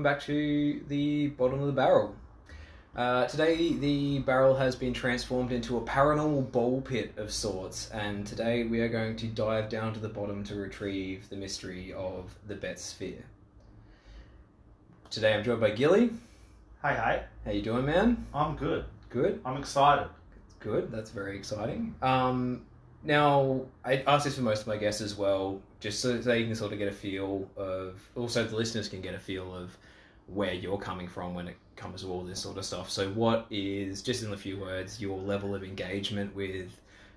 welcome back to the bottom of the barrel. Uh, today, the barrel has been transformed into a paranormal ball pit of sorts, and today we are going to dive down to the bottom to retrieve the mystery of the Betz Sphere. Today, I'm joined by Gilly. Hey, hey, How you doing, man? I'm good. Good. I'm excited. Good. That's very exciting. Um, now, I ask this for most of my guests as well, just so they can sort of get a feel of, also the listeners can get a feel of where you're coming from when it comes to all this sort of stuff. So, what is, just in a few words, your level of engagement with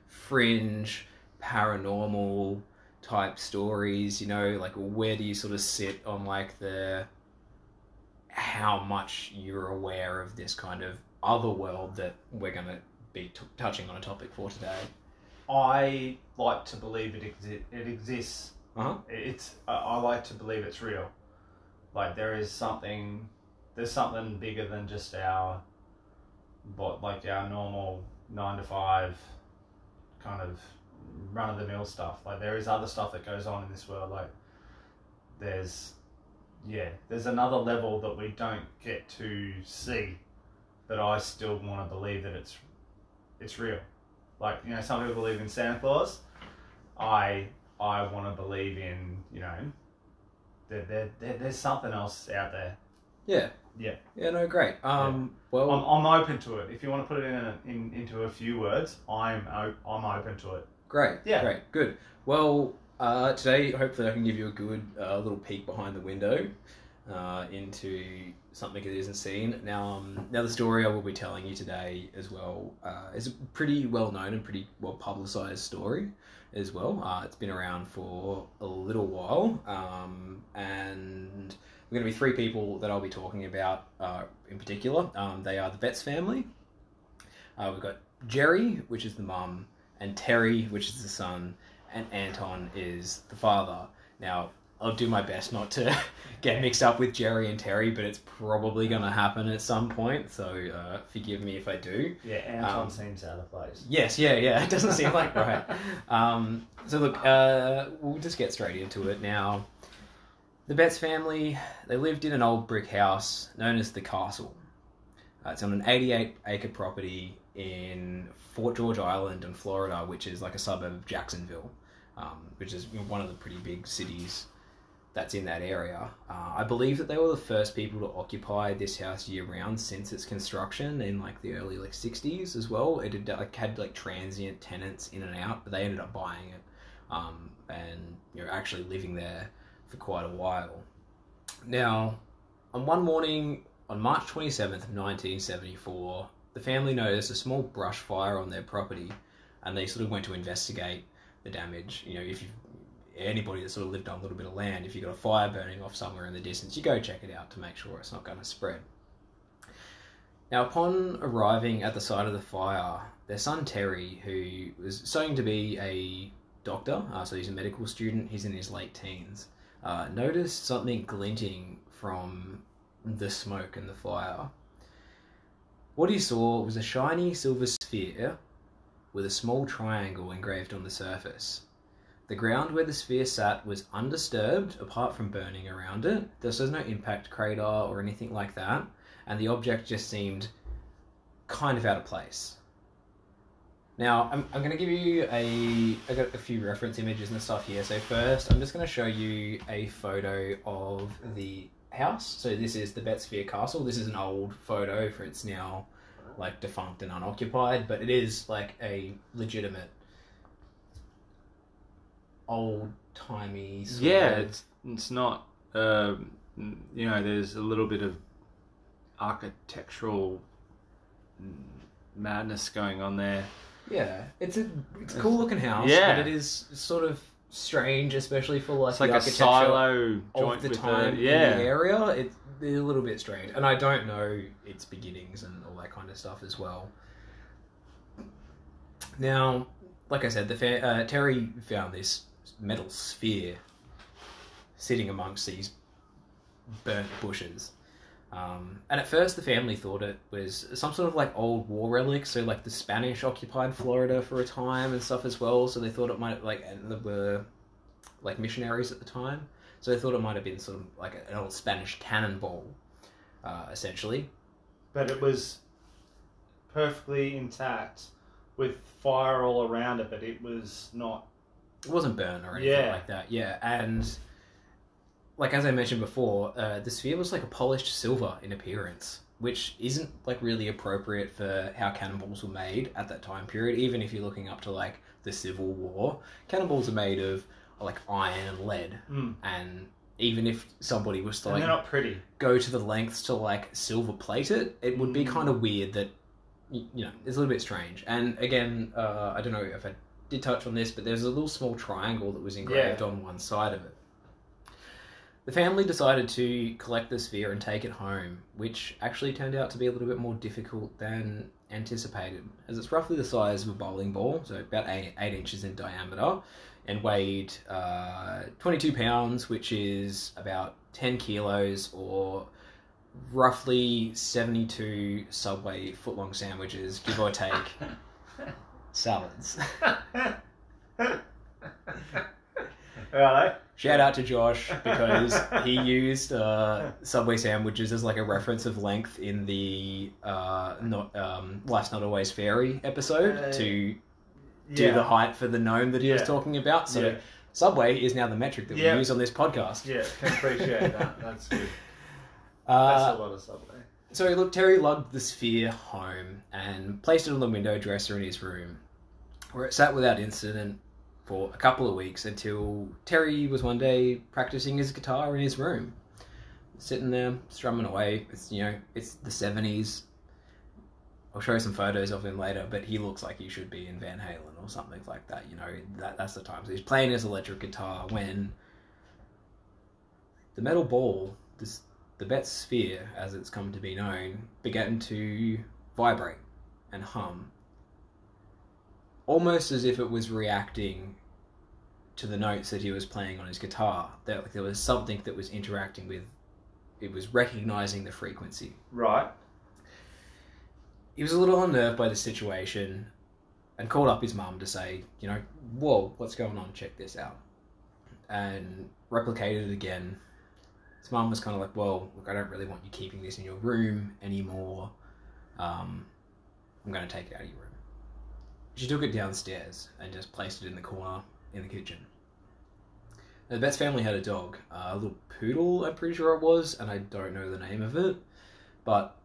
fringe, paranormal type stories? You know, like where do you sort of sit on like the how much you're aware of this kind of other world that we're going to be t- touching on a topic for today? I like to believe it exi- it exists. Uh-huh. It's I I like to believe it's real. Like there is something, there's something bigger than just our, but like our normal nine to five, kind of run of the mill stuff. Like there is other stuff that goes on in this world. Like there's, yeah, there's another level that we don't get to see, but I still want to believe that it's, it's real. Like you know, some people believe in Santa Claus. I I want to believe in you know, there, there, there there's something else out there. Yeah. Yeah. Yeah, no, great. Um, well, I'm, I'm open to it. If you want to put it in, a, in into a few words, I'm I'm open to it. great. Yeah. Great. Good. Well, uh, today, hopefully, I can give you a good uh, little peek behind the window uh, into something that isn't seen. Now, um, now the story I will be telling you today as well uh, is a pretty well known and pretty well publicized story as well. Uh, it's been around for a little while, um, and we're going to be three people that I'll be talking about uh, in particular. Um, they are the Betz family. Uh, we've got Jerry, which is the mum, and Terry, which is the son, and Anton is the father. Now, I'll do my best not to get mixed up with Jerry and Terry, but it's probably going to happen at some point, so uh, forgive me if I do. Yeah, Anton Um, seems out of place. Yes, yeah, yeah. It doesn't seem like right. Um, so look, uh, we'll just get straight into it now. The Betz family they lived in an old brick house known as the Castle. Uh, it's on an 88 acre property in Fort George Island in Florida, which is like a suburb of Jacksonville, um, which is one of the pretty big cities that's in that area. Uh, I believe that they were the first people to occupy this house year round since its construction in like the early like 60s as well. It had like had like transient tenants in and out, but they ended up buying it um, and you know actually living there for quite a while. Now, on one morning on March 27th, 1974, the family noticed a small brush fire on their property, and they sort of went to investigate the damage. You know, if you anybody that sort of lived on a little bit of land, if you've got a fire burning off somewhere in the distance, you go check it out to make sure it's not going to spread. Now, upon arriving at the site of the fire, their son Terry, who was starting to be a doctor, uh, so he's a medical student, he's in his late teens, uh, noticed something glinting from the smoke and the fire. What he saw was a shiny silver sphere with a small triangle engraved on the surface. The ground where the sphere sat was undisturbed, apart from burning around it. There was no impact crater or anything like that, and the object just seemed kind of out of place. Now, I'm, I'm going to give you a. I got a few reference images and stuff here. So, first, I'm just going to show you a photo of the house. So, this is the Betsphere Castle. This is an old photo for it's now like defunct and unoccupied, but it is like a legitimate old timey. Yeah, it's it's not. Um, you know, there's a little bit of architectural madness going on there. Yeah, it's a it's a cool looking house. Yeah. but it is sort of strange, especially for like It's like the a architecture silo of the time the in the area. It's a little bit strange, and I don't know its beginnings and all that kind of stuff as well. Now, like I said, the fa- uh, Terry found this metal sphere sitting amongst these burnt bushes. Um, and at first, the family thought it was some sort of like old war relic, so like the Spanish occupied Florida for a time and stuff as well. So they thought it might like and there were like missionaries at the time, So they thought it might have been sort of like an old Spanish cannonball, uh, essentially. But it was perfectly intact with fire all around it, but it was not. It wasn't burnt or anything Yeah. like that. Yeah, and like as I mentioned before, uh, the sphere was like a polished silver in appearance, which isn't like really appropriate for how cannonballs were made at that time period. Even if you're looking up to like the Civil War, cannonballs are made of like iron and lead, Mm. and even if somebody was to And like they're not pretty. go to the lengths to like silver plate it, it would be Mm. kind of weird that you know it's a little bit strange. And again, uh, I don't know if I did touch on this, but there's a little small triangle that was engraved on one side of it. The family decided to collect the sphere and take it home, which actually turned out to be a little bit more difficult than anticipated, as it's roughly the size of a bowling ball, so about eight, eight inches in diameter, and weighed uh, 22 pounds, which is about 10 kilos or roughly 72 Subway footlong sandwiches, give or take, salads. Righto. Shout out to Josh because he used uh, Subway sandwiches as like a reference of length in the uh, not um, Life's Not Always Fairy episode Uh, to do Yeah. the height for the gnome that he was talking about. So Yeah. Subway is now the metric that Yeah. we use on this podcast. Yeah, can appreciate that. That's good. Uh, That's a lot of Subway. So look, Terry lugged the sphere home and placed it on the window dresser in his room, where it sat without incident for a couple of weeks until Terry was one day practicing his guitar in his room, sitting there strumming away. It's you know it's the seventies. I'll show you some photos of him later, but he looks like he should be in Van Halen or something like that. You know that that's the time. So he's playing his electric guitar when the metal ball, this the Betz sphere, as it's come to be known, began to vibrate and hum, almost as if it was reacting to the notes that he was playing on his guitar. That like, there was something that was interacting with, it was recognizing the frequency. Right. He was a little unnerved by the situation, and called up his mum to say, you know, whoa, what's going on? Check this out, and replicated it again his mum was kind of like, "Well, look, I don't really want you keeping this in your room anymore. Um, I'm going to take it out of your room." She took it downstairs and just placed it in the corner in the kitchen. Now, the Betz family had a dog, uh, a little poodle, I'm pretty sure it was, and I don't know the name of it. But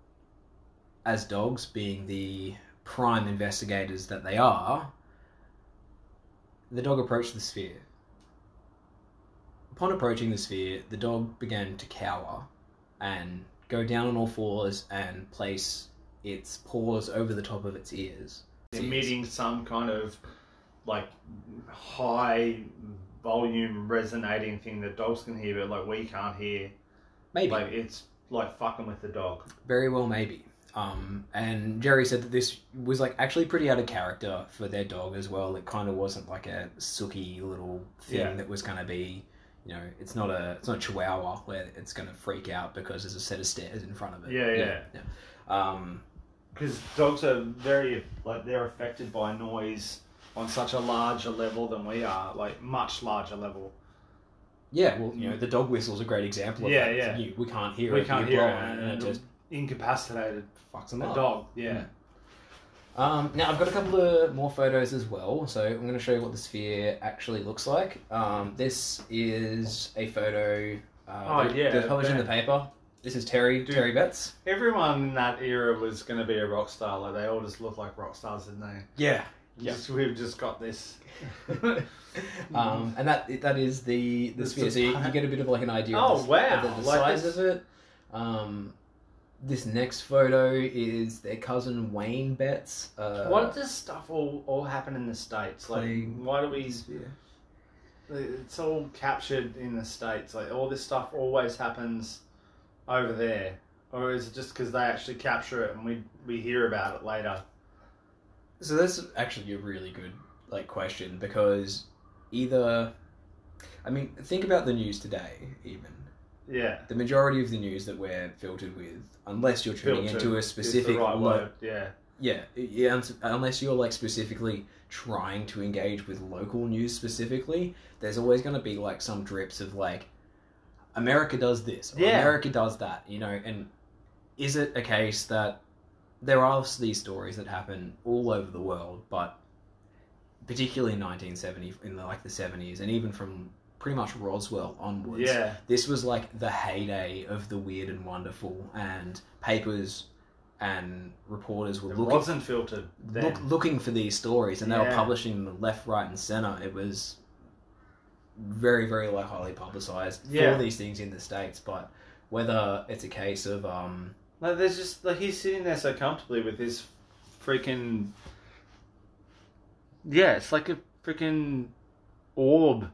as dogs, being the prime investigators that they are, the dog approached the sphere Upon approaching the sphere, the dog began to cower and go down on all fours and place its paws over the top of its ears. Emitting some kind of like high volume resonating thing that dogs can hear, but like we can't hear. Maybe. Like it's like fucking with the dog. Very well, maybe. Um, and Jerry said that this was like actually pretty out of character for their dog as well. It kind of wasn't like a sooky little thing Yeah. that was going to be, you know, it's not a it's not a Chihuahua where it's going to freak out because there's a set of stairs in front of it. Yeah, yeah. yeah. Um, Because dogs are very like they're affected by noise on such a larger level than we are, like much larger level. yeah, well, you know, the dog whistle's a great example of Yeah, that. yeah. You, we can't hear it. we it. can't hear it, and it, and it just incapacitated fucks them a up. dog. Yeah. Um, now I've got a couple of more photos as well, so I'm going to show you what the sphere actually looks like. Um, this is a photo uh, Oh, that, yeah, that's published in the paper. This is Terry Dude. Terry Betz. Everyone in that era was going to be a rock star. Like they all just look like rock stars, didn't they? Yeah. Just, we've just got this. um, and that that is the the That's sphere. So you, you get a bit of like an idea. Oh, of the, wow. of the, the Like size this- of it. Um, this next photo is their cousin Wayne Betz. Uh, why does stuff all, all happen in the states? Like, why do we? It's all captured in the states. Like all this stuff always happens over there, or is it just because they actually capture it and we we hear about it later? So that's actually a really good like question because either I mean think about the news today even Yeah. the majority of the news that we're filtered with unless you're tuning Filtered into a specific right lo- word. Yeah. yeah yeah unless you're like specifically trying to engage with local news specifically there's always going to be like some drips of like America does this, Yeah. America does that, you know, and is it a case that there are these stories that happen all over the world, but particularly in 1970, in the, like the 70s, and even from pretty much Roswell onwards, Yeah. this was like the heyday of the weird and wonderful, and papers and reporters were It looking wasn't filtered then. look, looking for these stories, and they were publishing them left, right, and center. It was very, very like highly publicized Yeah. for these things in the states. But whether it's a case of um, Like there's just like he's sitting there so comfortably with his freaking yeah, it's like a freaking orb.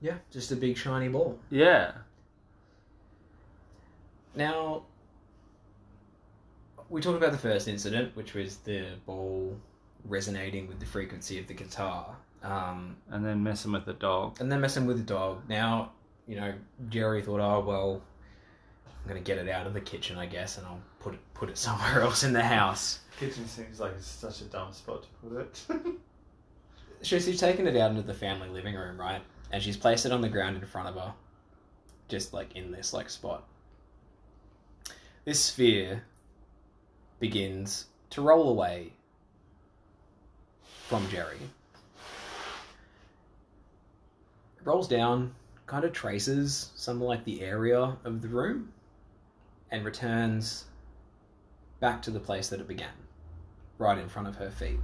Yeah, just a big shiny ball. Yeah, Now, we talked about the first incident, which was the ball resonating with the frequency of the guitar. Um, and then messing with the dog. and then messing with the dog. Now, you know, Jerry thought, oh well, I'm gonna get it out of the kitchen, I guess, and I'll put it put it somewhere else in the house. kitchen seems like such a dumb spot to put it. So she's taken it out into the family living room, right? And she's placed it on the ground in front of her, just like in this like spot. This sphere begins to roll away from Jerry. It rolls down, kind of traces some like the area of the room, and returns back to the place that it began, right in front of her feet.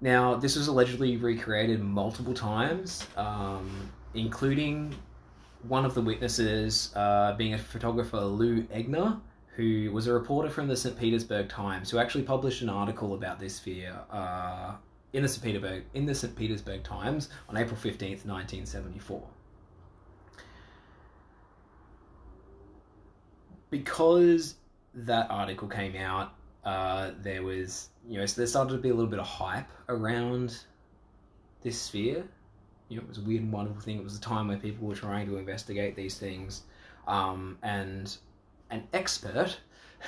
Now, this was allegedly recreated multiple times, um, including one of the witnesses uh, being a photographer, Lou Egner, who was a reporter from the St. Petersburg Times, who actually published an article about this sphere uh, in the St. Petersburg in the St. Petersburg Times on April fifteenth, nineteen seventy four. Because that article came out, uh, there was you know so there started to be a little bit of hype around this sphere. You know, it was a weird and wonderful thing. It was a time where people were trying to investigate these things, um, and an expert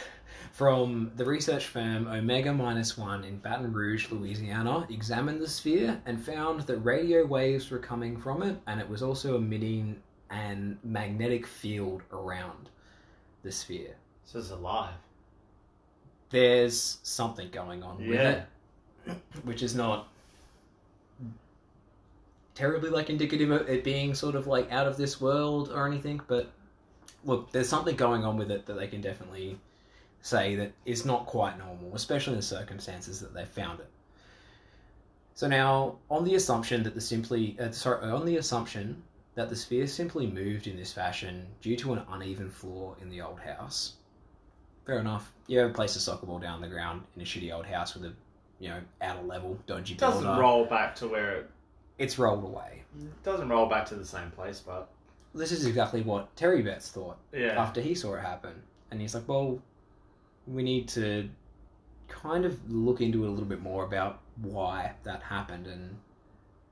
from the research firm Omega Minus One in Baton Rouge, Louisiana, examined the sphere and found that radio waves were coming from it, and it was also emitting an magnetic field around the sphere. so it's alive. There's something going on with it, which is not terribly like indicative of it being sort of like out of this world or anything, but look, there's something going on with it that they can definitely say that is not quite normal, especially in the circumstances that they found it. So now, on the assumption that the simply, uh, sorry, on the assumption that the sphere simply moved in this fashion due to an uneven floor in the old house, fair enough. You ever place a soccer ball down the ground in a shitty old house with a, you know, out of level, dodgy It doesn't builder, roll back to where it, it's rolled away. it doesn't roll back to the same place, but This is exactly what Terry Betz thought yeah. after he saw it happen. And he's like, well, we need to kind of look into it a little bit more about why that happened. And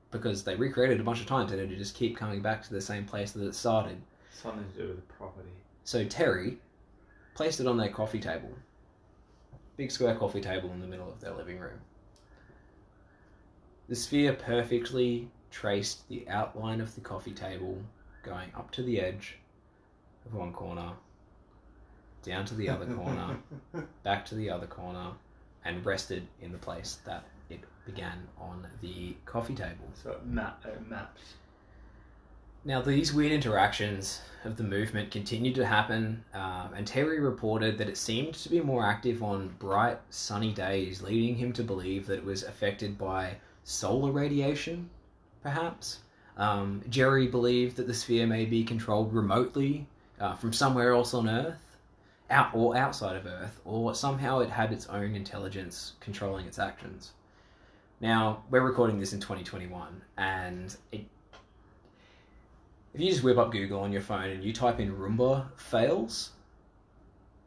because they recreated a bunch of times and it would just keep coming back to the same place that it started. Something to do with the property. So Terry placed it on their coffee table. Big square coffee table in the middle of their living room. The sphere perfectly traced the outline of the coffee table going up to the edge of one corner, down to the other corner, back to the other corner, and rested in the place that it began on the coffee table. so it, map, it maps. Now, these weird interactions of the movement continued to happen, um, and Terry reported that it seemed to be more active on bright, sunny days, leading him to believe that it was affected by solar radiation, perhaps. Um, Jerry believed that the sphere may be controlled remotely uh, from somewhere else on Earth, out or outside of Earth, or somehow it had its own intelligence controlling its actions. Now, we're recording this in 2021, and it if you just whip up Google on your phone and you type in Roomba fails,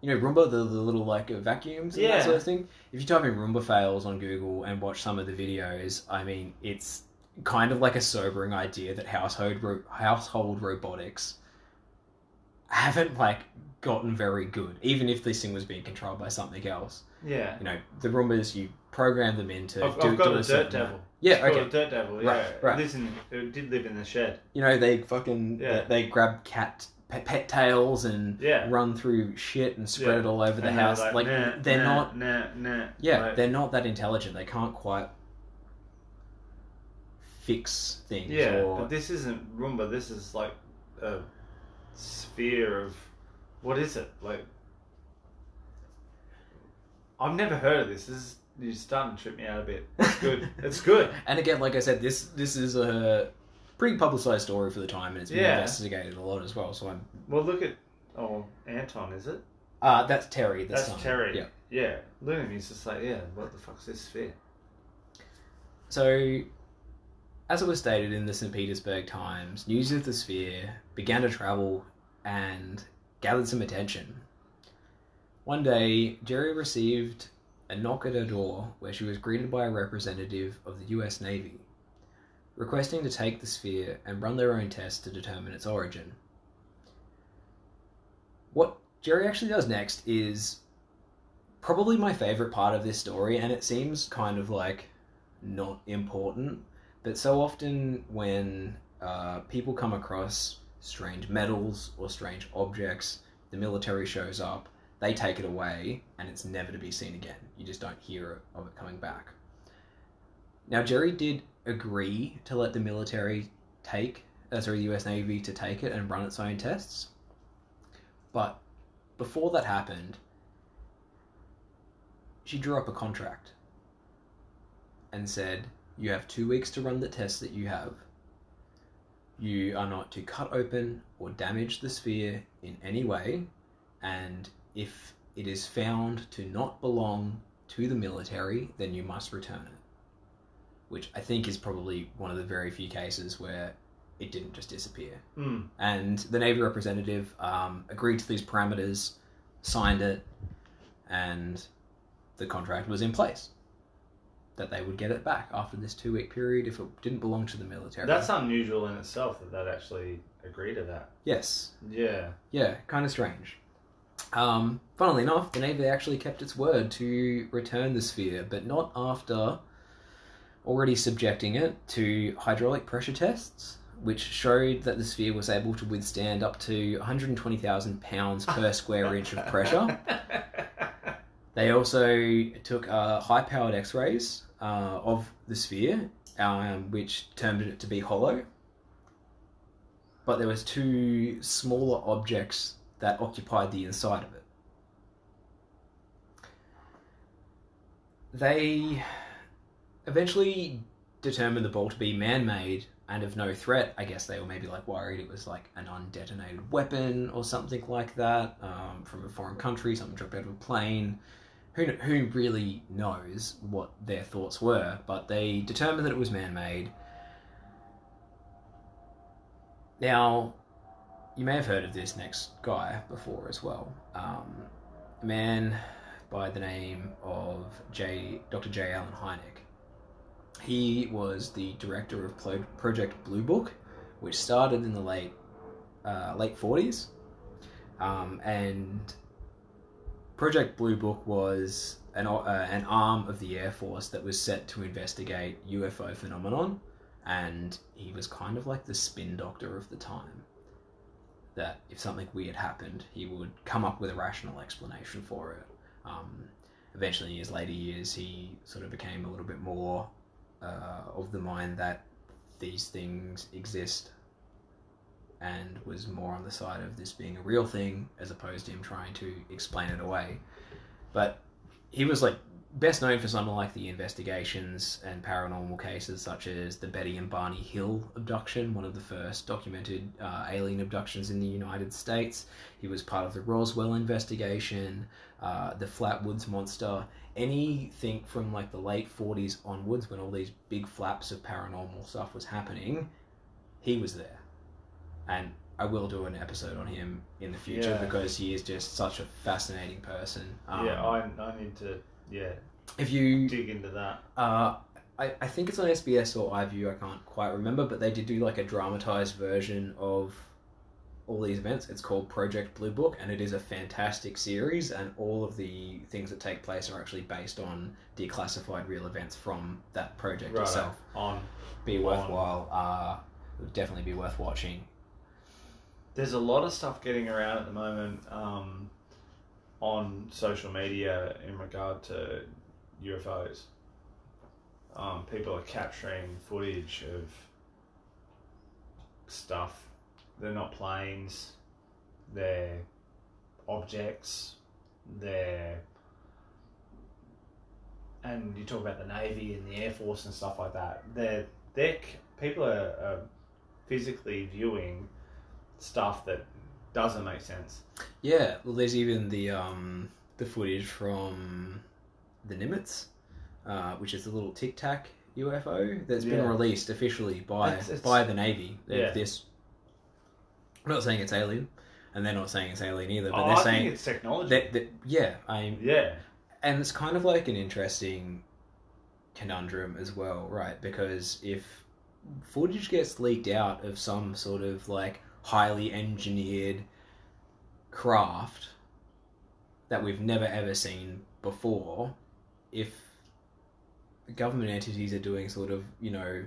you know Roomba, the, the little like vacuums and Yeah. that sort of thing. If you type in Roomba fails on Google and watch some of the videos, I mean, it's kind of like a sobering idea that household ro- household robotics haven't like gotten very good, even if this thing was being controlled by something else. Yeah. You know, the Roombas you program them into. I've, do, I've got a dirt devil. amount. Yeah, It's okay. dirt devil. Yeah. Right, right. It, lives in, it did live in the shed. You know, they fucking Yeah. they, they grab cat pet, pet tails and Yeah. run through shit and spread Yeah. it all over the And they're house. Like, nah, they're nah, not. Nah, nah. Yeah, Like, they're not that intelligent. They can't quite fix things. yeah. or But this isn't Roomba. This is like a sphere of what is it like? I've never heard of this. This is you're starting to trip me out a bit. It's good. it's good. And again, like I said, this this is a pretty publicized story for the time, and it's been Yeah. investigated a lot as well. So I'm. Well, look at oh Anton, is it? Uh, that's Terry. The That's. Terry. Yeah. Yeah. Look at him. He's just like, yeah. What the fuck's this sphere? So, as it was stated in the St. Petersburg Times, news of the sphere began to travel and gathered some attention. One day, Jerry received a knock at her door where she was greeted by a representative of the US Navy, requesting to take the sphere and run their own tests to determine its origin. What Jerry actually does next is probably my favorite part of this story, and it seems kind of like not important, but so often when uh, people come across strange metals or strange objects, the military shows up, they take it away, and it's never to be seen again. You just don't hear of it coming back. Now, Jerry did agree to let the military take, uh, sorry, the US Navy to take it and run its own tests, but before that happened, she drew up a contract and said, You have two weeks to run the tests that you have. You are not to cut open or damage the sphere in any way, and if it is found to not belong to the military, then you must return it. Which I think is probably one of the very few cases where it didn't just disappear. Hmm. And the Navy representative um, agreed to these parameters, signed it, and the contract was in place. That they would get it back after this two week period if it didn't belong to the military. That's unusual in itself that that actually agree to that. yes, Yeah. yeah, kind of strange. Um, funnily enough, the Navy actually kept its word to return the sphere, but not after already subjecting it to hydraulic pressure tests, which showed that the sphere was able to withstand up to 120,000 pounds per square inch of pressure. They also took uh, high powered x rays uh, of the sphere, um, which determined it to be hollow. But there was two smaller objects that occupied the inside of it. They eventually determined the ball to be man made and of no threat. I guess they were maybe like worried it was like an undetonated weapon or something like that um, from a foreign country, something dropped out of a plane. Who, who really knows what their thoughts were, but they determined that it was man made. Now, you may have heard of this next guy before as well. Um, a man by the name of J. Dr. J. Allen Hynek. He was the director of Plo- Project Blue Book, which started in the late uh, late forties, um, and Project Blue Book was an uh, an arm of the Air Force that was set to investigate UFO phenomenon, and he was kind of like the spin doctor of the time. That if something weird happened, he would come up with a rational explanation for it. Um, eventually, in his later years, he sort of became a little bit more uh, of the mind that these things exist and was more on the side of this being a real thing as opposed to him trying to explain it away. But he was like best known for something like the investigations and paranormal cases such as the Betty and Barney Hill abduction, one of the first documented uh, alien abductions in the United States. He was part of the Roswell investigation, uh, the Flatwoods Monster, anything from like the late 40s onwards when all these big flaps of paranormal stuff was happening, he was there. And I will do an episode on him in the future Yeah. because he is just such a fascinating person. Um, yeah, I, I need to yeah if you dig into that. uh, I, I think it's on SBS or iView, I can't quite remember, but they did do like a dramatized version of all these events. It's called Project Blue Book, and it is a fantastic series. And all of the things that take place are actually based on declassified real events from that project Right. itself. On Be worthwhile. Uh, would definitely be worth watching. There's a lot of stuff getting around at the moment um, on social media in regard to UFOs. Um, people are capturing footage of stuff. They're not planes. They're objects. They're and you talk about the navy and the air force and stuff like that. They're they're, people are, are physically viewing stuff that doesn't make sense. Yeah, well, there's even the um, the footage from the Nimitz, uh, which is the little Tic Tac UFO that's been released officially by It's- it's- by the Navy. Yeah. This, I'm not saying it's alien, and they're not saying it's alien either, but oh, they're I saying it's technology. that, that yeah, I yeah, and it's kind of like an interesting conundrum as well, right? Because if footage gets leaked out of some sort of like highly engineered craft that we've never ever seen before, if government entities are doing sort of, you know,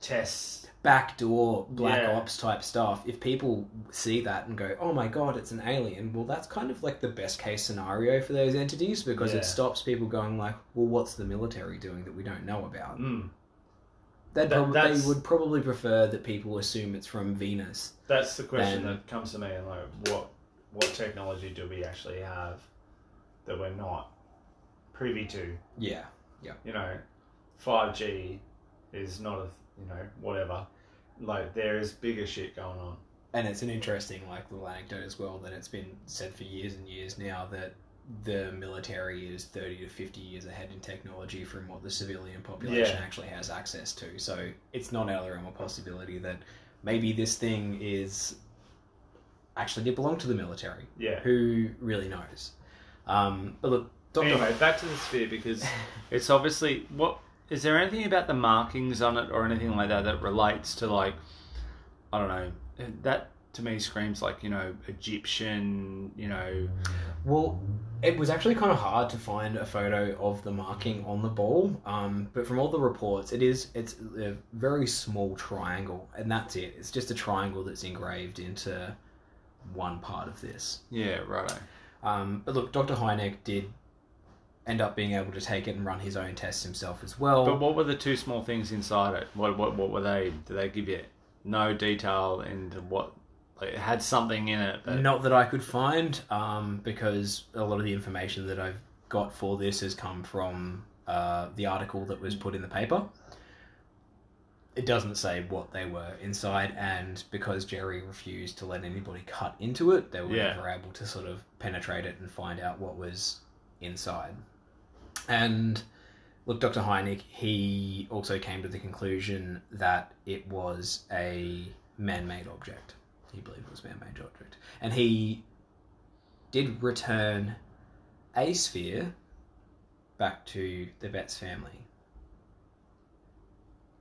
tests. backdoor black Yeah. ops type stuff, if people see that and go, "Oh my god, it's an alien," well, that's kind of like the best case scenario for those entities because Yeah. it stops people going like, "Well, what's the military doing that we don't know about?" Mm. That- prob- they would probably prefer that people assume it's from Venus. That's the question that comes to me. And like, what what technology do we actually have that we're not privy to? Yeah, Yeah, You know, five G is not a you know whatever. Like there is bigger shit going on. and it's an interesting like little anecdote as well that it's been said for years and years now that the military is 30 to 50 years ahead in technology from what the civilian population Yeah. actually has access to so it's not out of the realm of possibility that maybe this thing is actually did belong to the military Yeah. who really knows um, but look Dr. Anyway, back to the sphere because it's obviously what is there anything about the markings on it or anything like that that relates to like I don't know that to me screams like you know Egyptian you know Well, it was actually kind of hard to find a photo of the marking on the ball, um, but from all the reports, it is it's a very small triangle, and that's it. It's just a triangle that's engraved into one part of this. yeah right. Um, but look, Dr. Hynek did end up being able to take it and run his own tests himself as well. but what were the two small things inside it what what what were they did they give you no detail into what like it had something in it but Not that I could find, um, because a lot of the information that I've got for this has come from uh, the article that was put in the paper. It doesn't say what they were inside, and because Jerry refused to let anybody cut into it, they were Yeah. never able to sort of penetrate it and find out what was inside. And look, Dr. Hynek, he also came to the conclusion that it was a man made object. He believed it was a man made object. And he did return a sphere back to the Betz family.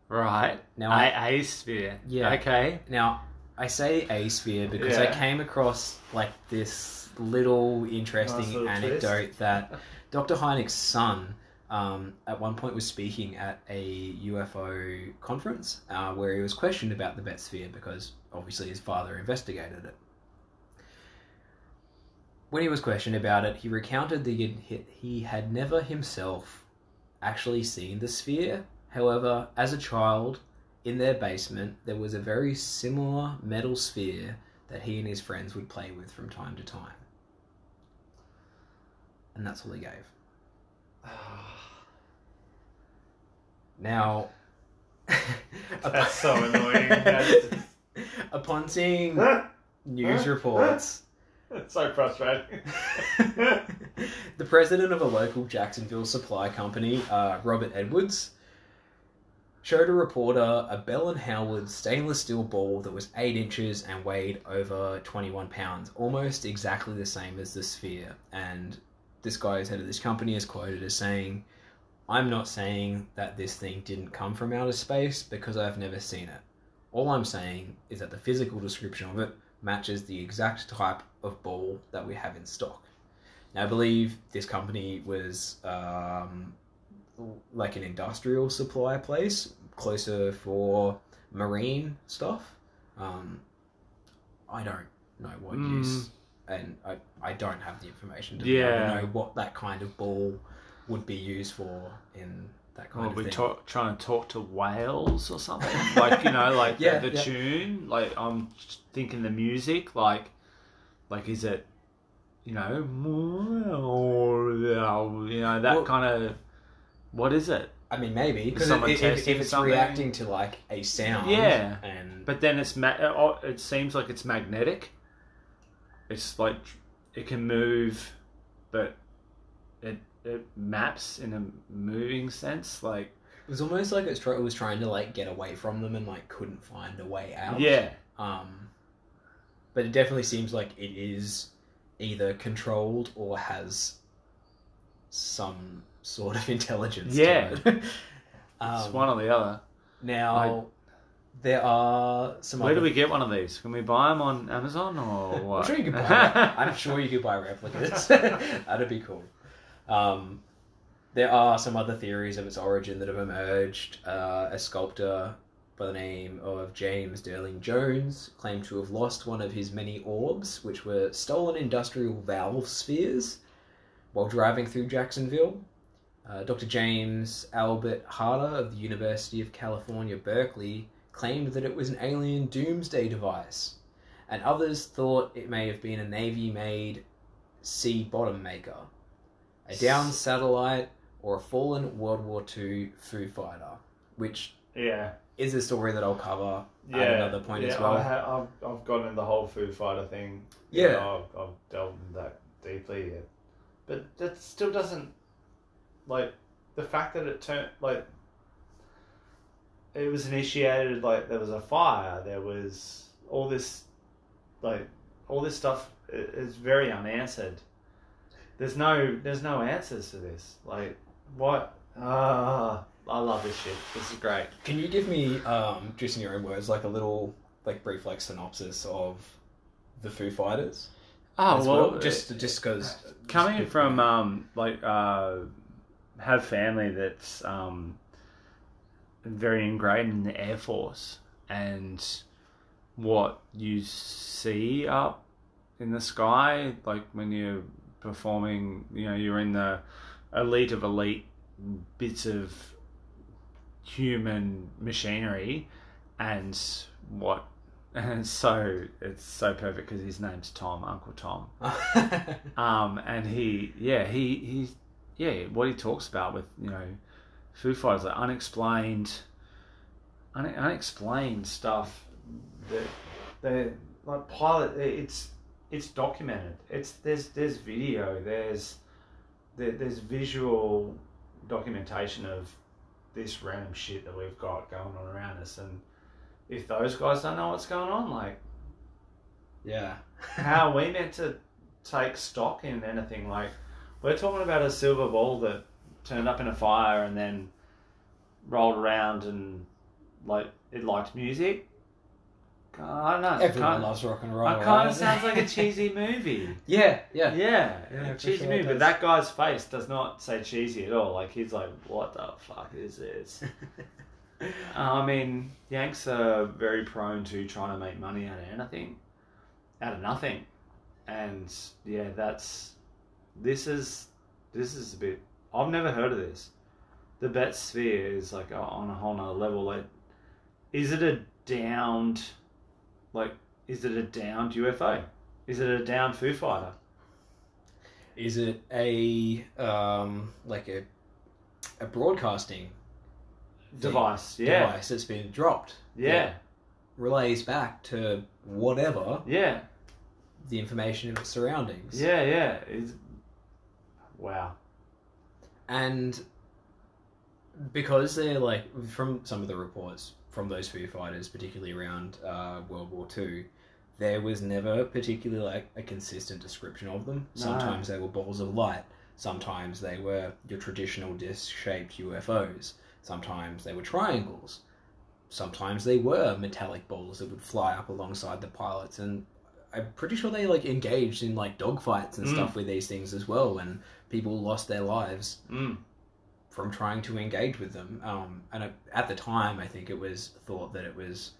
right Now, a, I, a sphere Yeah. okay now I say a sphere because I came across like this little interesting Nice little anecdote that Dr. Hynek's son um, at one point was speaking at a UFO conference uh, where he was questioned about the Betz sphere because obviously his father investigated it. When he was questioned about it, he recounted that he had, never himself actually seen the sphere. However, as a child, in their basement, there was a very similar metal sphere that he and his friends would play with from time to time. And that's all he gave. Now, That's so annoying. That's upon seeing news reports, It's so frustrating. the president of a local Jacksonville supply company, uh, Robert Edwards, showed a reporter a Bell and Howard stainless steel ball that was 8 inches and weighed over 21 pounds, almost exactly the same as the sphere. And this guy who's head of this company is quoted as saying, I'm not saying that this thing didn't come from outer space because I've never seen it. All I'm saying is that the physical description of it matches the exact type of ball that we have in stock. Now, I believe this company was um, like an industrial supply place, closer for marine stuff. Um, I don't know what Mm. use, and I, I don't have the information to Yeah. to know what that kind of ball would be used for in that kind Well, of we thing. talk, trying to talk to whales or something, like you know, like Yeah, the, the yeah. tune. Like I'm thinking the music, like, like is it, you know, or you know that Well- kind of. What is it? I mean, maybe because Someone if, if, it's something. reacting to like a sound, Yeah. and But then it's ma- it, oh, it seems like it's magnetic. It's like it can move, but it maps in a moving sense. Like it was almost like it's try- it was trying to like get away from them and like couldn't find a way out. yeah, Um, but it definitely seems like it is either controlled or has some sort of intelligence. Yeah. to it. it's um, one or the other. now I- there are some. Where other do we get one of these? Can we buy them on Amazon or what? I'm sure you could buy. I'm sure you could buy replicas. That'd be cool. Um, there are some other theories of its origin that have emerged. Uh, a sculptor by the name of James Durling Jones claimed to have lost one of his many orbs, which were stolen industrial valve spheres, while driving through Jacksonville. Uh, Dr. James Albert Harder of the University of California, Berkeley, claimed that it was an alien doomsday device and others thought it may have been a Navy made sea bottom maker, a downed satellite, or a fallen World War II Foo Fighter, which yeah, is a story that I'll cover yeah. at another point yeah, as well. I ha- I've, I've gone in the whole Foo Fighter thing. Yeah. You know, I've, I've delved into that deeply yet. But that still doesn't, like, the fact that it turned, like, it was initiated, like, there was a fire, there was all this, like, all this stuff is very unanswered. There's no, there's no answers to this. Like, what? Ah, I love this shit. This is great. Can you give me, um, just in your own words, like a little, like brief, like synopsis of the Foo Fighters? Oh as well, just just because coming from um, like uh, have family that's um, very ingrained in the air force and what you see up in the sky like when you're performing you know you're in the elite of elite bits of human machinery and what and so it's so perfect because his name's Tom Uncle Tom um, and he, yeah, he, he, yeah, what he talks about with you know, Foo Fighters, like unexplained, un- unexplained stuff that they like pilot. It's it's documented. It's there's there's video. There's there, there's visual documentation of this random shit that we've got going on around us, and if those guys don't know what's going on, like yeah. how are we meant to take stock in anything like we're talking about a silver ball that turned up in a fire and then rolled around and like it liked music I don't know. Everyone kind, loves rock and roll. it kind right? of sounds like a cheesy movie. yeah, yeah. Yeah, Yeah, cheesy sure movie. But that guy's face does not say cheesy at all. Like he's like, "What the fuck is this?" I mean, Yanks are very prone to trying to make money out of anything, out of nothing, and yeah, that's this is this is a bit. I've never heard of this. The Betz Sphere is like on a whole nother level. Like, is it a downed, like, is it a downed UFO? Is it a downed Foo Fighter? Is it a um like a a broadcasting Device, yeah, device that's been dropped? yeah, Relays back to whatever yeah, the information of its surroundings. yeah, yeah. It's, wow. And because they're like from some of the reports from those Foo Fighters, particularly around uh, World War Two, there was never particularly like a consistent description of them. No. Sometimes they were balls of light. Sometimes they were your traditional disc-shaped UFOs. Sometimes they were triangles. Sometimes they were metallic balls that would fly up alongside the pilots. And I'm pretty sure they like engaged in like dogfights and Mm. stuff with these things as well, and people lost their lives Mm. From trying to engage with them. Um, and at- at the time, I think it was thought that it was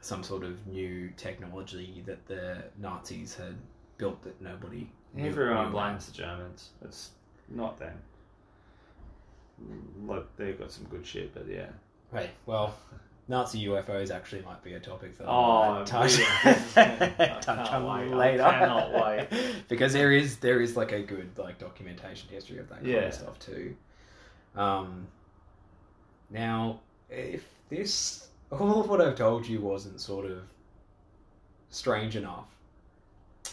some sort of new technology that the Nazis had built that nobody. knew- Everyone knew blames the Germans. It's not them. Look, they've got some good shit, but yeah. Hey, well, Nazi UFOs actually might be a topic that Oh, I touch, yeah. Touch on wait. I later. cannot wait. because there is there is like a good like documentation history of that kind Yeah. of stuff too. Um, now, if this all of what I've told you wasn't sort of strange enough,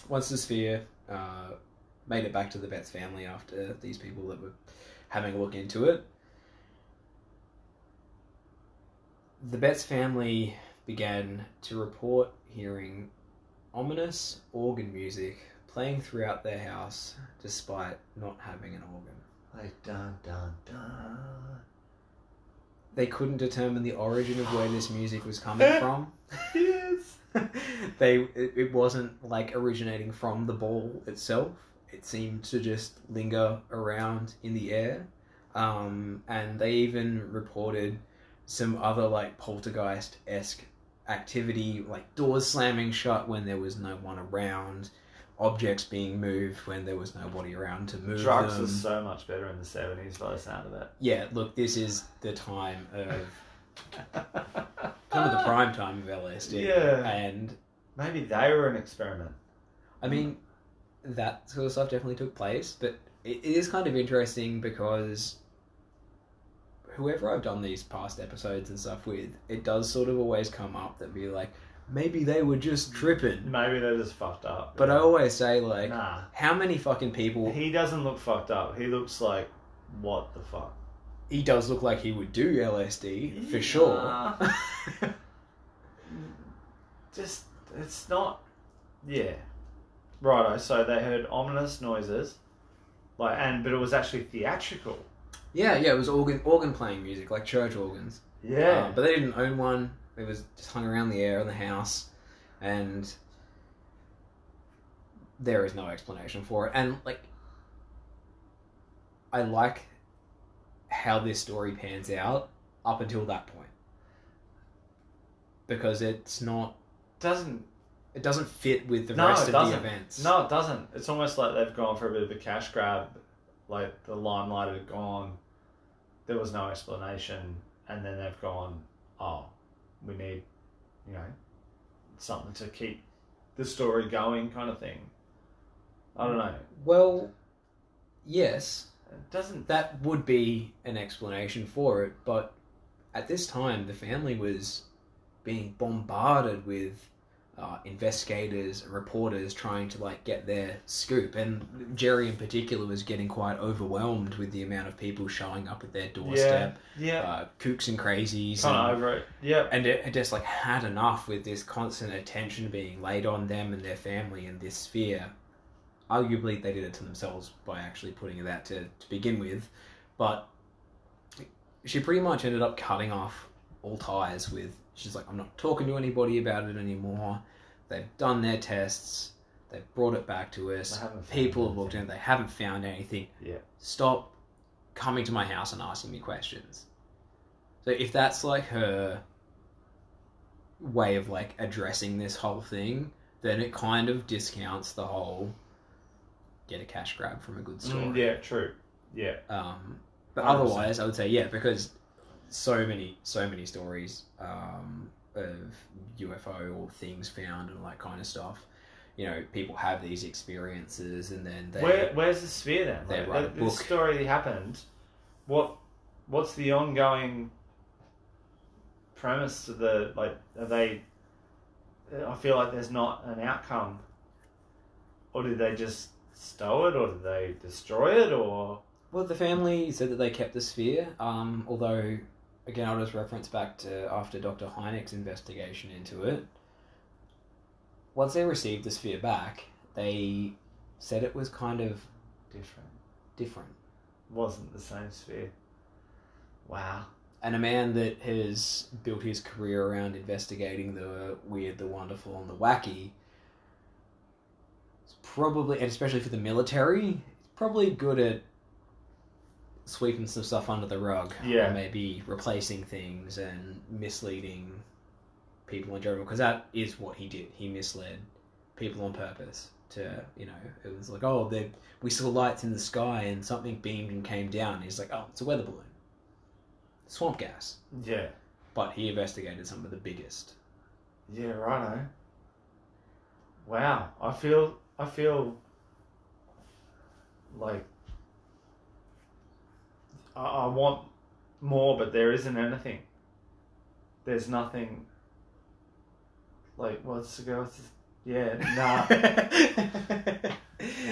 once the sphere uh, made it back to the Betz family after these people that were having a look into it, the Betz family began to report hearing ominous organ music playing throughout their house despite not having an organ. Like dun dun dun. They couldn't determine the origin of where this music was coming from. Yes. they it, it wasn't like originating from the ball itself. It seemed to just linger around in the air. Um, and they even reported some other like poltergeist esque activity, like doors slamming shut when there was no one around, objects being moved when there was nobody around to move Drugs them. was so much better in the seventies by the sound of it. Yeah, look, this is the time of kind of the prime time of LSD. Yeah. And Maybe they were an experiment. I mean, that sort of stuff definitely took place, but it, it is kind of interesting because whoever I've done these past episodes and stuff with, it does sort of always come up that be like, maybe they were just tripping. Maybe they're just fucked up. But I always say, like, nah. how many fucking people. He doesn't look fucked up. He looks like what the fuck. He does look like he would do LSD, for sure. Nah. Just it's not yeah. Righto, so they heard ominous noises. Like and but it was actually theatrical. yeah, yeah, it was organ organ playing music, like church organs. Yeah. Um, but they didn't own one. It was just hung around the air in the house, and there is no explanation for it. And like, I like how this story pans out up until that point because it's not. doesn't It doesn't fit with the No, rest of doesn't. the events. no, it doesn't. It's almost like they've gone for a bit of a cash grab. Like the limelight had gone, there was no explanation, and then they've gone, oh, we need, you know, something to keep the story going, kind of thing. I don't know. Well, yes, It doesn't. that would be an explanation for it, but at this time, the family was being bombarded with uh, investigators reporters trying to like get their scoop, and Jerry in particular was getting quite overwhelmed with the amount of people showing up at their doorstep, Yeah. uh, kooks and crazies, Kind and, over it. Yep. and it, it just like had enough with this constant attention being laid on them and their family in this sphere. Arguably, they did it to themselves by actually putting it out to, to begin with, but she pretty much ended up cutting off all ties with. She's like, I'm not talking to anybody about it anymore. They've done their tests. They've brought it back to us. They haven't found People have looked at it. They haven't found anything. Yeah. Stop coming to my house and asking me questions. So if that's like her way of like addressing this whole thing, then it kind of discounts the whole get a cash grab from a good story. Mm, yeah. True. Yeah. Um, but 100%. otherwise, I would say yeah, because so many, so many stories um, of UFO or things found and all that kind of stuff. You know, people have these experiences, and then they Where Where's the sphere then? they Like, write a th- this book. story happened. What What's the ongoing premise to the like? Are they? I feel like there's not an outcome. Or did they just stow it, or did they destroy it, or Well, the family said that they kept the sphere, um, although, again, I'll just reference back to after Dr. Hynek's investigation into it. Once they received the sphere back, they said it was kind of different? different. Wasn't the same sphere. Wow. And a man that has built his career around investigating the weird, the wonderful, and the wacky it's probably, and especially for the military, it's probably good at sweeping some stuff under the rug. Yeah. Or maybe replacing things and misleading people in general, because that is what he did. He misled people on purpose. To you know, it was like, oh, they we saw lights in the sky and something beamed and came down. He's like, oh, it's a weather balloon, swamp gas. Yeah. But he investigated some of the biggest. Yeah, righto. Wow, I feel I feel like I, I want more, but there isn't anything. There's nothing. Like what's the go? Yeah, nah.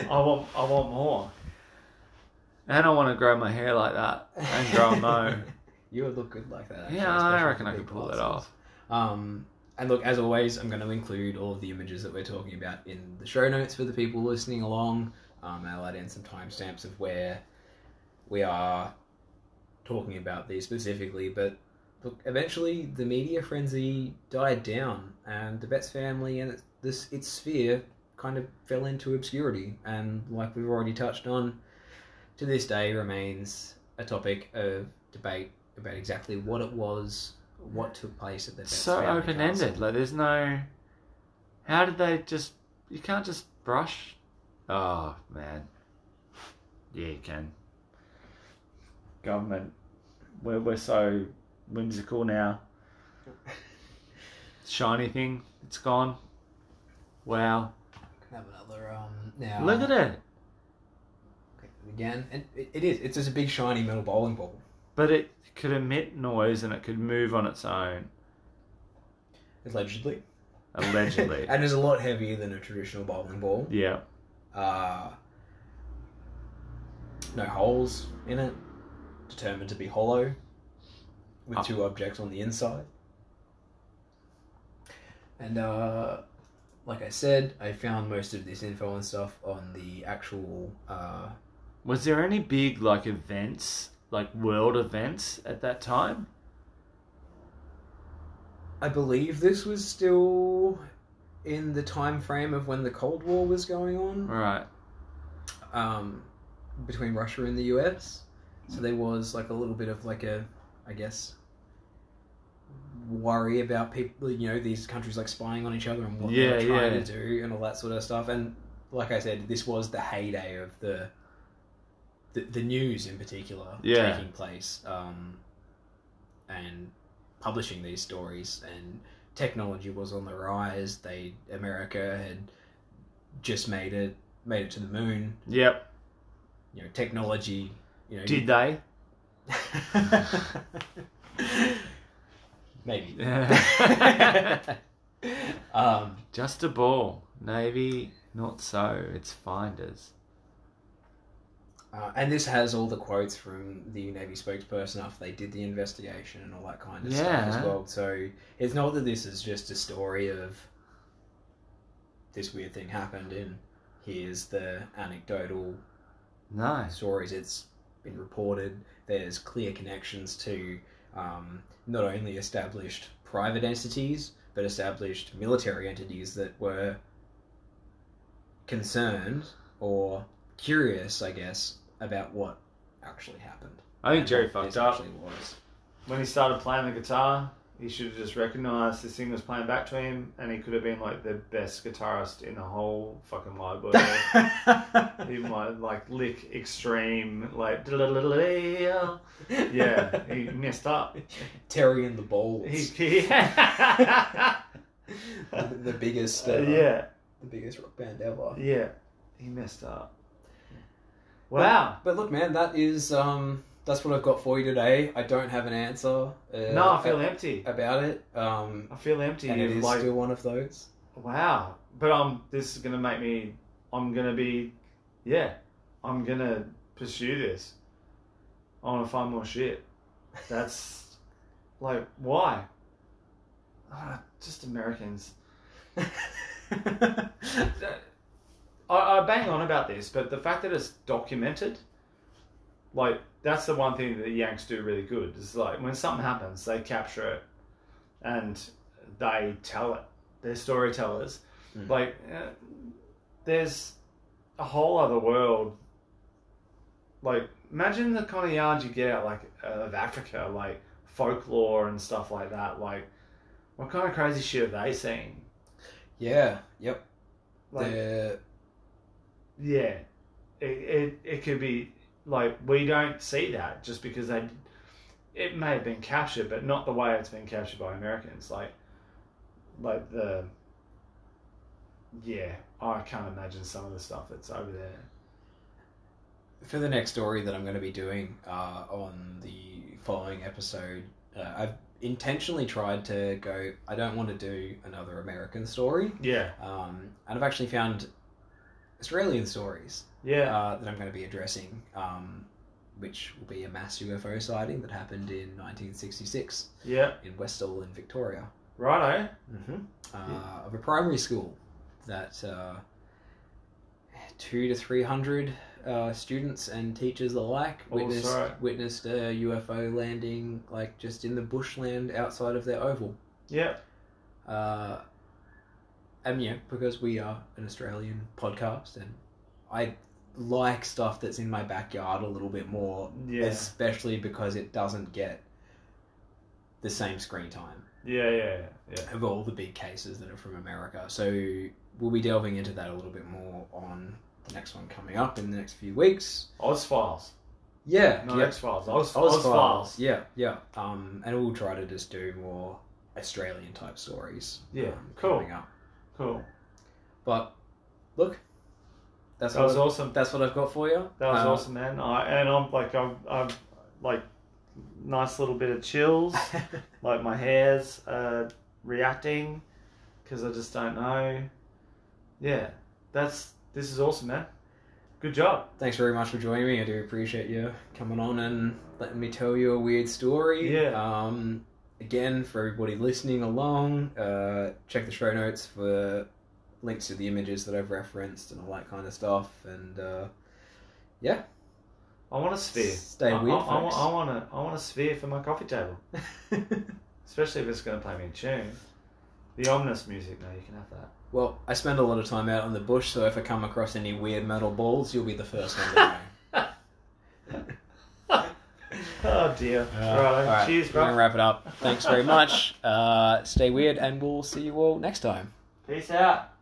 I want I want more. And I want to grow my hair like that and grow a mo. You would look good like that. actually, yeah, I reckon I could pull that off. Um, and look, as always, I'm going to include all of the images that we're talking about in the show notes for the people listening along. Um, I'll add in some timestamps of where we are talking about these specifically. But look, eventually the media frenzy died down, and the Betz family and this its sphere kind of fell into obscurity. And like we've already touched on, to this day remains a topic of debate about exactly what it was, what took place at the Betz so open ended. Like there's no. How did they just? You can't just brush. Oh man. Yeah, you can. Government, we're we're so whimsical now. Shiny thing, it's gone. Wow, Can have another um now. look at it. again, and it, it is. It's just a big shiny metal bowling ball. But it could emit noise and it could move on its own. Allegedly. Allegedly. and is a lot heavier than a traditional bowling ball. yeah. Uh, no holes in it. Determined to be hollow. With Oh. two objects on the inside. And uh, like I said, I found most of this info and stuff on the actual uh, Was there any big like events, like world events at that time? I believe this was still in the time frame of when the Cold War was going on Right. um, between Russia and the US. So there was like a little bit of like a, I guess, worry about people, you know, these countries like spying on each other and what Yeah, they're trying yeah. to do and all that sort of stuff. And like I said, this was the heyday of the the, the news in particular Yeah. taking place um, and publishing these stories and technology was on the rise they america had just made it made it to the moon Yep. you know technology you know Did they? maybe um Just a ball. Navy, not so. It's finders. Uh, and this has all the quotes from the Navy spokesperson after they did the investigation and all that kind of stuff as well. So it's not that this is just a story of this weird thing happened and here's the anecdotal No. stories. It's been reported. There's clear connections to um, not only established private entities but established military entities that were concerned or curious, I guess, about what actually happened. I think Jerry fucked up. Actually was. When he started playing the guitar, he should have just recognised this thing was playing back to him, and he could have been like the best guitarist in the whole fucking wide world. he might like lick extreme, like yeah, he messed up. Terry and the Balls, He, yeah, the, the biggest, uh, yeah, the biggest rock band ever. yeah, he messed up. Wow. But look, man, that is um, that's what I've got for you today. I don't have an answer. Uh, no, I feel empty. about it. Um, I feel empty. and it is like, still one of those. Wow. But um, this is gonna make me. I'm gonna be, yeah. I'm gonna pursue this. I want to find more shit. That's like why? Ah, just Americans. I, I bang on about this, but the fact that it's documented, like that's the one thing that the Yanks do really good. Is like when something happens, they capture it, and they tell it. They're storytellers. Mm. Like uh, there's a whole other world. Like, imagine the kind of yarns you get out like uh, of Africa, like folklore and stuff like that. Like, what kind of crazy shit have they seen? Yeah. Yep. Like, They're- yeah, it, it it could be like we don't see that just because they. It may have been captured, but not the way it's been captured by Americans. Like, like the. Yeah, I can't imagine some of the stuff that's over there. for the next story that I'm going to be doing uh, on the following episode, uh, I've intentionally tried to go. I don't want to do another American story, Yeah, um, and I've actually found Australian stories yeah, uh, that I'm going to be addressing, um, which will be a mass UFO sighting that happened in 1966 yeah. in Westall in Victoria, Righto. mm-hmm. uh, of a primary school that uh, two to three hundred uh, students and teachers alike Oh, witnessed sorry. witnessed a UFO landing, like just in the bushland outside of their oval. Yeah, Uh, and yeah, because we are an Australian podcast, and I like stuff that's in my backyard a little bit more, yeah, especially because it doesn't get the same screen time yeah, yeah, yeah. of all the big cases that are from America. So we'll be delving into that a little bit more on the next one coming up in the next few weeks. Oz Files, Yeah, not yeah. X Files. Oz, Oz Oz Files. Files. Yeah, yeah. Um, and we'll try to just do more Australian type stories. Yeah, um, cool. Coming up. Cool. But look, that's That was awesome. that's what I've got for you. That was Uh, awesome, man. I, and I'm like, I'm, I'm like, nice little bit of chills. like my hair's uh, reacting because I just don't know. Yeah, that's this is awesome, man. Good job. Thanks very much for joining me. I do appreciate you coming on and letting me tell you a weird story. Yeah. Um, again, for everybody listening along, uh, check the show notes for links to the images that I've referenced and all that kind of stuff. And uh, yeah, I want a sphere. Stay I, weird, I, I, folks. I want a, I want a sphere for my coffee table, especially if it's going to play me a tune. The ominous music, no, you can have that. well, I spend a lot of time out in the bush, so if I come across any weird metal balls, you'll be the first one to know. Oh dear. Uh, right, all right, cheers, We're gonna wrap it up. Thanks very much. Uh, stay weird, and we'll see you all next time. Peace out.